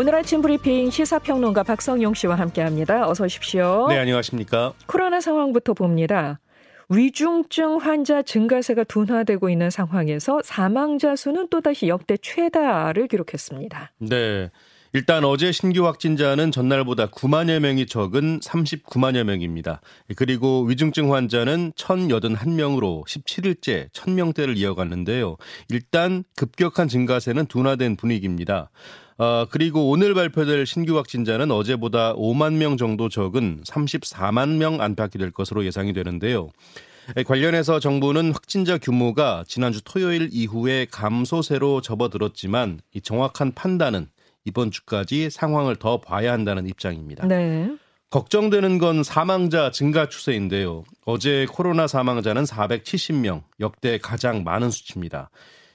오늘 아침 브리핑 시사평론가 박성용 씨와 함께합니다. 어서 오십시오. 네, 안녕하십니까. 코로나 상황부터 봅니다. 위중증 환자 증가세가 둔화되고 있는 상황에서 사망자 수는 또다시 역대 최다를 기록했습니다. 네. 일단 어제 신규 확진자는 전날보다 9만여 명이 적은 39만여 명입니다. 그리고 위중증 환자는 1,081명으로 17일째 1,000명대를 이어갔는데요. 일단 급격한 증가세는 둔화된 분위기입니다. 어, 그리고 오늘 발표될 신규 확진자는 어제보다 5만 명 정도 적은 34만 명 안팎이 될 것으로 예상이 되는데요. 관련해서 정부는 확진자 규모가 지난주 토요일 이후에 감소세로 접어들었지만 이 정확한 판단은 이번 주까지 상황을 더 봐야 한다는 입장입니다. 네. 걱정되는 건 사망자 증가 추세인데요. 어제 코로나 사망자는 470명, 역대 가장 많은 수치입니다.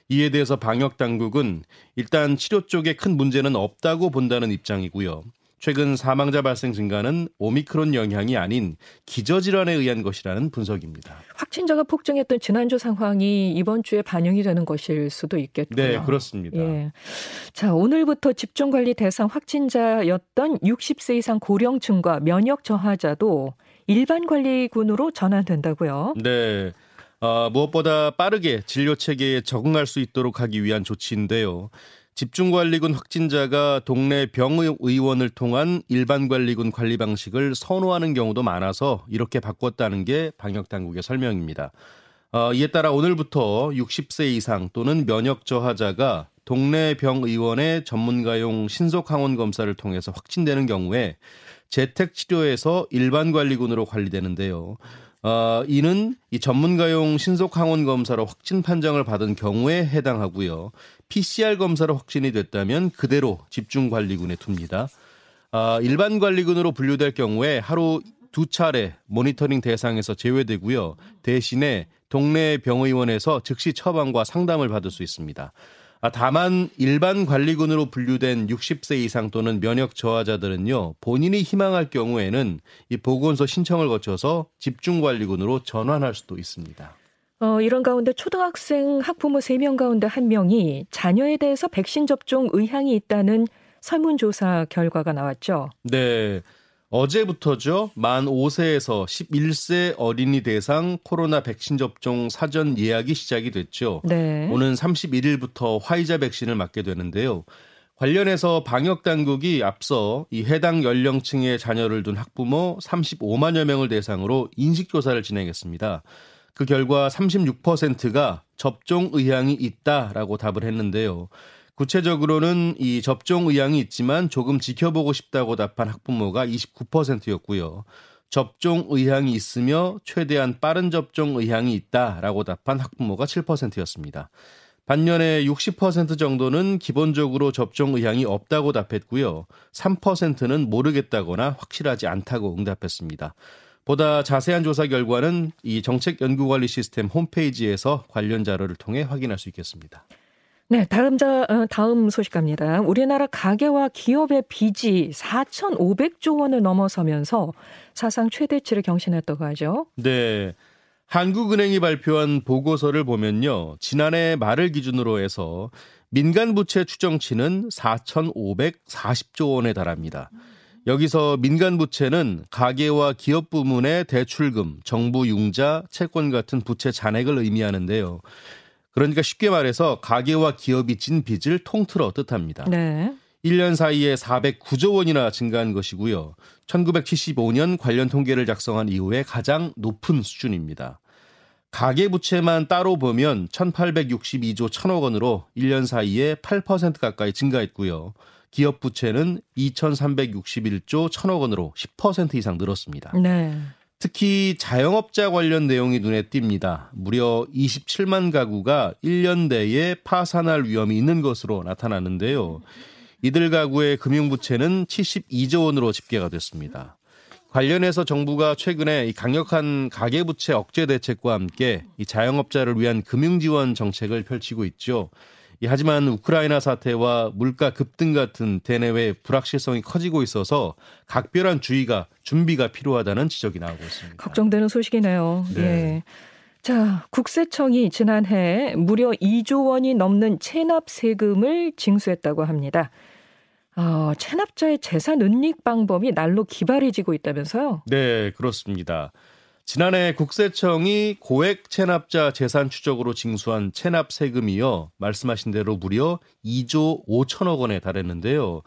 이에 대해서 방역 당국은 일단 치료 쪽에 큰 문제는 없다고 본다는 입장이고요. 최근 사망자 발생 증가는 오미크론 영향이 아닌 기저질환에 의한 것이라는 분석입니다. 확진자가 폭증했던 지난주 상황이 이번 주에 반영이 되는 것일 수도 있겠고요. 네, 그렇습니다. 예. 자, 오늘부터 집중관리 대상 확진자였던 60세 이상 고령층과 면역 저하자도 일반 관리군으로 전환된다고요. 네. 어, 무엇보다 빠르게 진료 체계에 적응할 수 있도록 하기 위한 조치인데요. 집중관리군 확진자가 동네 병의원을 통한 일반관리군 관리 방식을 선호하는 경우도 많아서 이렇게 바꿨다는 게 방역당국의 설명입니다. 어, 이에 따라 오늘부터 60세 이상 또는 면역 저하자가 동네 병의원의 전문가용 신속 항원 검사를 통해서 확진되는 경우에 재택 치료에서 일반 관리군으로 관리되는데요. 어, 이는 이 전문가용 신속 항원 검사로 확진 판정을 받은 경우에 해당하고요. PCR 검사로 확진이 됐다면 그대로 집중 관리군에 둡니다. 어, 일반 관리군으로 분류될 경우에 하루 두 차례 모니터링 대상에서 제외되고요. 대신에 동네 병의원에서 즉시 처방과 상담을 받을 수 있습니다. 아, 다만 일반 관리군으로 분류된 60세 이상 또는 면역 저하자들은요 본인이 희망할 경우에는 이 보건소 신청을 거쳐서 집중 관리군으로 전환할 수도 있습니다. 어, 이런 가운데 초등학생 학부모 3명 가운데 1명이 자녀에 대해서 백신 접종 의향이 있다는 설문조사 결과가 나왔죠. 네. 어제부터죠. 만 5세에서 11세 어린이 대상 코로나 백신 접종 사전 예약이 시작이 됐죠. 네. 오는 31일부터 화이자 백신을 맞게 되는데요. 관련해서 방역 당국이 앞서 이 해당 연령층의 자녀를 둔 학부모 35만여 명을 대상으로 인식 조사를 진행했습니다. 그 결과 36%가 접종 의향이 있다라고 답을 했는데요. 구체적으로는 이 접종 의향이 있지만 조금 지켜보고 싶다고 답한 학부모가 29%였고요. 접종 의향이 있으며 최대한 빠른 접종 의향이 있다라고 답한 학부모가 7%였습니다. 반면에 60% 정도는 기본적으로 접종 의향이 없다고 답했고요. 3%는 모르겠다거나 확실하지 않다고 응답했습니다. 보다 자세한 조사 결과는 이 정책연구관리 시스템 홈페이지에서 관련 자료를 통해 확인할 수 있겠습니다. 네, 다음 자 어, 다음 소식 갑니다. 우리나라 가계와 기업의 빚이 4,500조 원을 넘어서면서 사상 최대치를 경신했다고 하죠. 네. 한국은행이 발표한 보고서를 보면요. 지난해 말을 기준으로 해서 민간 부채 추정치는 4,540조 원에 달합니다. 여기서 민간 부채는 가계와 기업 부문의 대출금, 정부 융자, 채권 같은 부채 잔액을 의미하는데요. 그러니까 쉽게 말해서 가계와 기업이 진 빚을 통틀어 뜻합니다. 네. 1년 사이에 409조 원이나 증가한 것이고요. 1975년 관련 통계를 작성한 이후에 가장 높은 수준입니다. 가계 부채만 따로 보면 1862조 1000억 원으로 1년 사이에 8% 가까이 증가했고요. 기업 부채는 2361조 1000억 원으로 10% 이상 늘었습니다. 네. 특히 자영업자 관련 내용이 눈에 띕니다. 무려 27만 가구가 1년 내에 파산할 위험이 있는 것으로 나타났는데요. 이들 가구의 금융부채는 72조 원으로 집계가 됐습니다. 관련해서 정부가 최근에 강력한 가계부채 억제 대책과 함께 이 자영업자를 위한 금융지원 정책을 펼치고 있죠. 하지만 우크라이나 사태와 물가 급등 같은 대내외 불확실성이 커지고 있어서 각별한 주의가 준비가 필요하다는 지적이 나오고 있습니다. 걱정되는 소식이네요. 네. 예. 자, 국세청이 지난해 무려 2조 원이 넘는 체납 세금을 징수했다고 합니다. 어, 체납자의 재산 은닉 방법이 날로 기발해지고 있다면서요? 네, 그렇습니다. 지난해 국세청이 고액 체납자 재산 추적으로 징수한 체납 세금이요. 말씀하신 대로 무려 2조 5천억 원에 달했는데요.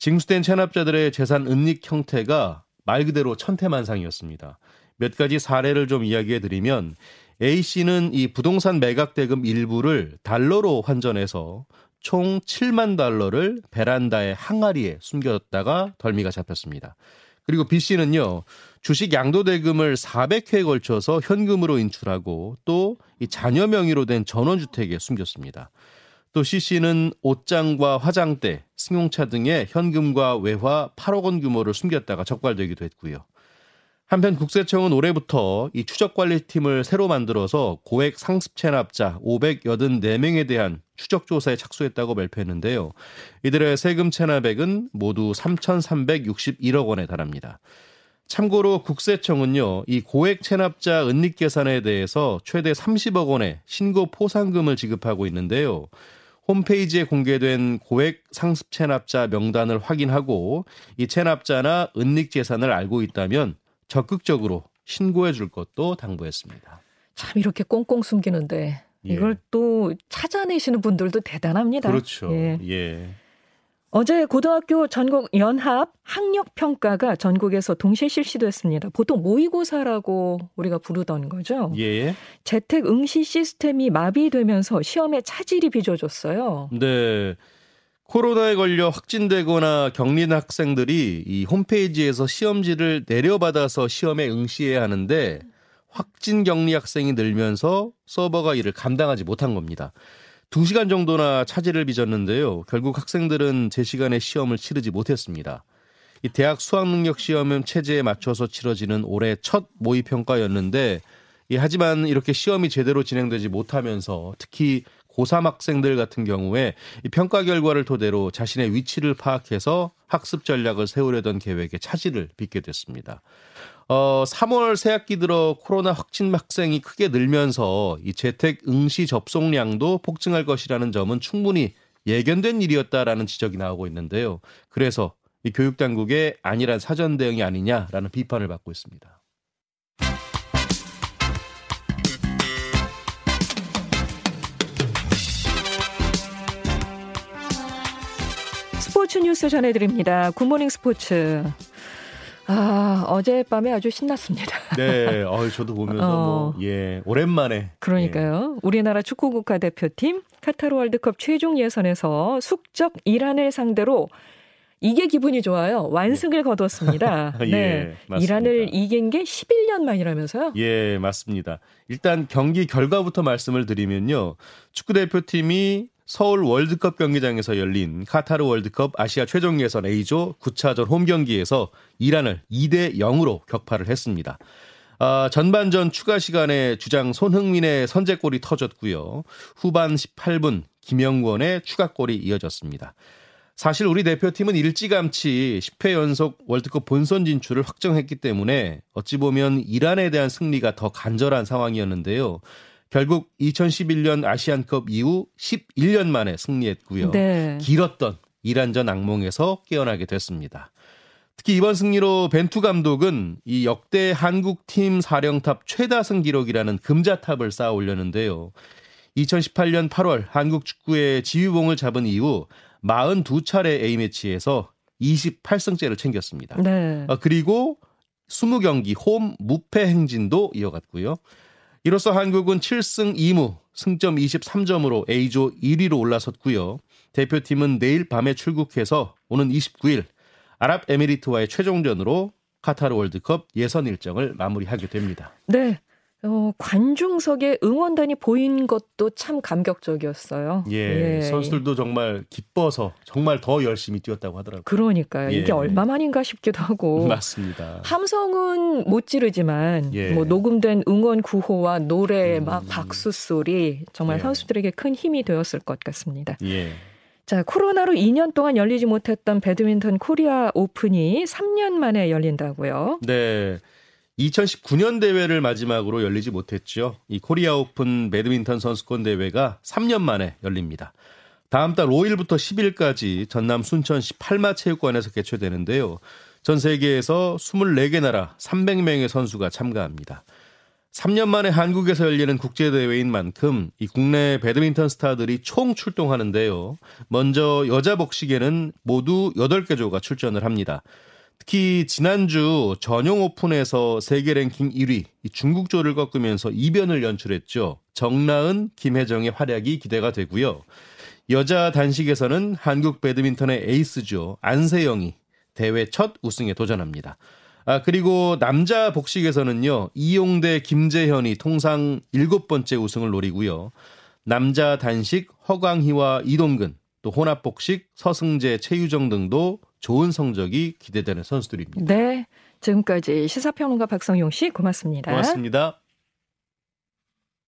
징수된 체납자들의 재산 은닉 형태가 말 그대로 천태만상이었습니다. 몇 가지 사례를 좀 이야기해 드리면 A 씨는 이 부동산 매각 대금 일부를 달러로 환전해서 총 7만 달러를 베란다의 항아리에 숨겼다가 덜미가 잡혔습니다. 그리고 B 씨는요, 주식 양도 대금을 400회에 걸쳐서 현금으로 인출하고 또 이 자녀 명의로 된 전원주택에 숨겼습니다. 또 C 씨는 옷장과 화장대, 승용차 등의 현금과 외화 8억 원 규모를 숨겼다가 적발되기도 했고요. 한편 국세청은 올해부터 이 추적관리팀을 새로 만들어서 고액 상습 체납자 584명에 대한 추적조사에 착수했다고 발표했는데요. 이들의 세금 체납액은 모두 3,361억 원에 달합니다. 참고로 국세청은요, 이 고액 체납자 은닉 계산에 대해서 최대 30억 원의 신고 포상금을 지급하고 있는데요. 홈페이지에 공개된 고액 상습 체납자 명단을 확인하고 이 체납자나 은닉 재산을 알고 있다면 적극적으로 신고해 줄 것도 당부했습니다. 참 이렇게 꽁꽁 숨기는데 예. 이걸 또 찾아내시는 분들도 대단합니다. 그렇죠. 예. 예. 어제 고등학교 전국 연합 학력 평가가 전국에서 동시에 실시됐습니다. 보통 모의고사라고 우리가 부르던 거죠. 예. 재택 응시 시스템이 마비되면서 시험에 차질이 빚어졌어요. 네. 코로나에 걸려 확진되거나 격리된 학생들이 이 홈페이지에서 시험지를 내려받아서 시험에 응시해야 하는데 확진 격리 학생이 늘면서 서버가 이를 감당하지 못한 겁니다. 2시간 정도나 차질을 빚었는데요. 결국 학생들은 제 시간에 시험을 치르지 못했습니다. 이 대학 수학능력 시험은 체제에 맞춰서 치러지는 올해 첫 모의평가였는데 이 하지만 이렇게 시험이 제대로 진행되지 못하면서 특히 고3 학생들 같은 경우에 이 평가 결과를 토대로 자신의 위치를 파악해서 학습 전략을 세우려던 계획에 차질을 빚게 됐습니다. 어, 3월 새학기 들어 코로나 확진 학생이 크게 늘면서 이 재택 응시 접속량도 폭증할 것이라는 점은 충분히 예견된 일이었다라는 지적이 나오고 있는데요. 그래서 이 교육 당국의 안일한 사전 대응이 아니냐라는 비판을 받고 있습니다. 스포츠 뉴스 전해드립니다. 굿모닝 스포츠. 아, 어젯밤에 아주 신났습니다. 네, 어, 저도 보면서 어. 뭐, 예, 오랜만에. 그러니까요. 예. 우리나라 축구 국가대표팀 카타르 월드컵 최종 예선에서 숙적 이란을 상대로 이게 기분이 좋아요. 완승을 거뒀습니다. 예, 네. 맞습니다. 이란을 이긴 게 11년 만이라면서요? 예, 맞습니다. 일단 경기 결과부터 말씀을 드리면요. 축구대표팀이 서울 월드컵 경기장에서 열린 카타르 월드컵 아시아 최종 예선 A조 9차전 홈 경기에서 이란을 2대 0으로 격파를 했습니다. 아, 전반전 추가 시간에 주장 손흥민의 선제골이 터졌고요. 후반 18분 김영권의 추가골이 이어졌습니다. 사실 우리 대표팀은 일찌감치 10회 연속 월드컵 본선 진출을 확정했기 때문에 어찌 보면 이란에 대한 승리가 더 간절한 상황이었는데요. 결국 2011년 아시안컵 이후 11년 만에 승리했고요. 네. 길었던 이란전 악몽에서 깨어나게 됐습니다. 특히 이번 승리로 벤투 감독은 이 역대 한국 팀 사령탑 최다승 기록이라는 금자탑을 쌓아 올렸는데요. 2018년 8월 한국 축구의 지휘봉을 잡은 이후 42차례 A매치에서 28승째를 챙겼습니다. 네. 아, 그리고 20경기 홈 무패 행진도 이어갔고요. 이로써 한국은 7승 2무, 승점 23점으로 A조 1위로 올라섰고요. 대표팀은 내일 밤에 출국해서 오는 29일 아랍에미리트와의 최종전으로 카타르 월드컵 예선 일정을 마무리하게 됩니다. 네. 어, 관중석에 응원단이 보인 것도 참 감격적이었어요. 예, 예, 선수들도 정말 기뻐서 정말 더 열심히 뛰었다고 하더라고요. 그러니까요. 예. 이게 얼마만인가 싶기도 하고. 맞습니다. 함성은 못 지르지만 예. 뭐 녹음된 응원 구호와 노래 음. 막 박수 소리 정말 예. 선수들에게 큰 힘이 되었을 것 같습니다. 예. 자, 코로나로 2년 동안 열리지 못했던 배드민턴 코리아 오픈이 3년 만에 열린다고요? 네. 2019년 대회를 마지막으로 열리지 못했죠. 이 코리아 오픈 배드민턴 선수권 대회가 3년 만에 열립니다. 다음 달 5일부터 10일까지 전남 순천시 팔마 체육관에서 개최되는데요. 전 세계에서 24개 나라 300명의 선수가 참가합니다. 3년 만에 한국에서 열리는 국제대회인 만큼 이 국내 배드민턴 스타들이 총 출동하는데요. 먼저 여자 복식에는 모두 8개 조가 출전을 합니다. 특히 지난주 전용 오픈에서 세계 랭킹 1위 중국조를 꺾으면서 이변을 연출했죠. 정나은, 김혜정의 활약이 기대가 되고요. 여자 단식에서는 한국 배드민턴의 에이스죠. 안세영이 대회 첫 우승에 도전합니다. 아, 그리고 남자 복식에서는요, 이용대 김재현이 통상 일곱 번째 우승을 노리고요. 남자 단식 허광희와 이동근, 또 혼합 복식 서승재, 최유정 등도 좋은 성적이 기대되는 선수들입니다. 네. 지금까지 시사평론가 박성용 씨 고맙습니다. 고맙습니다.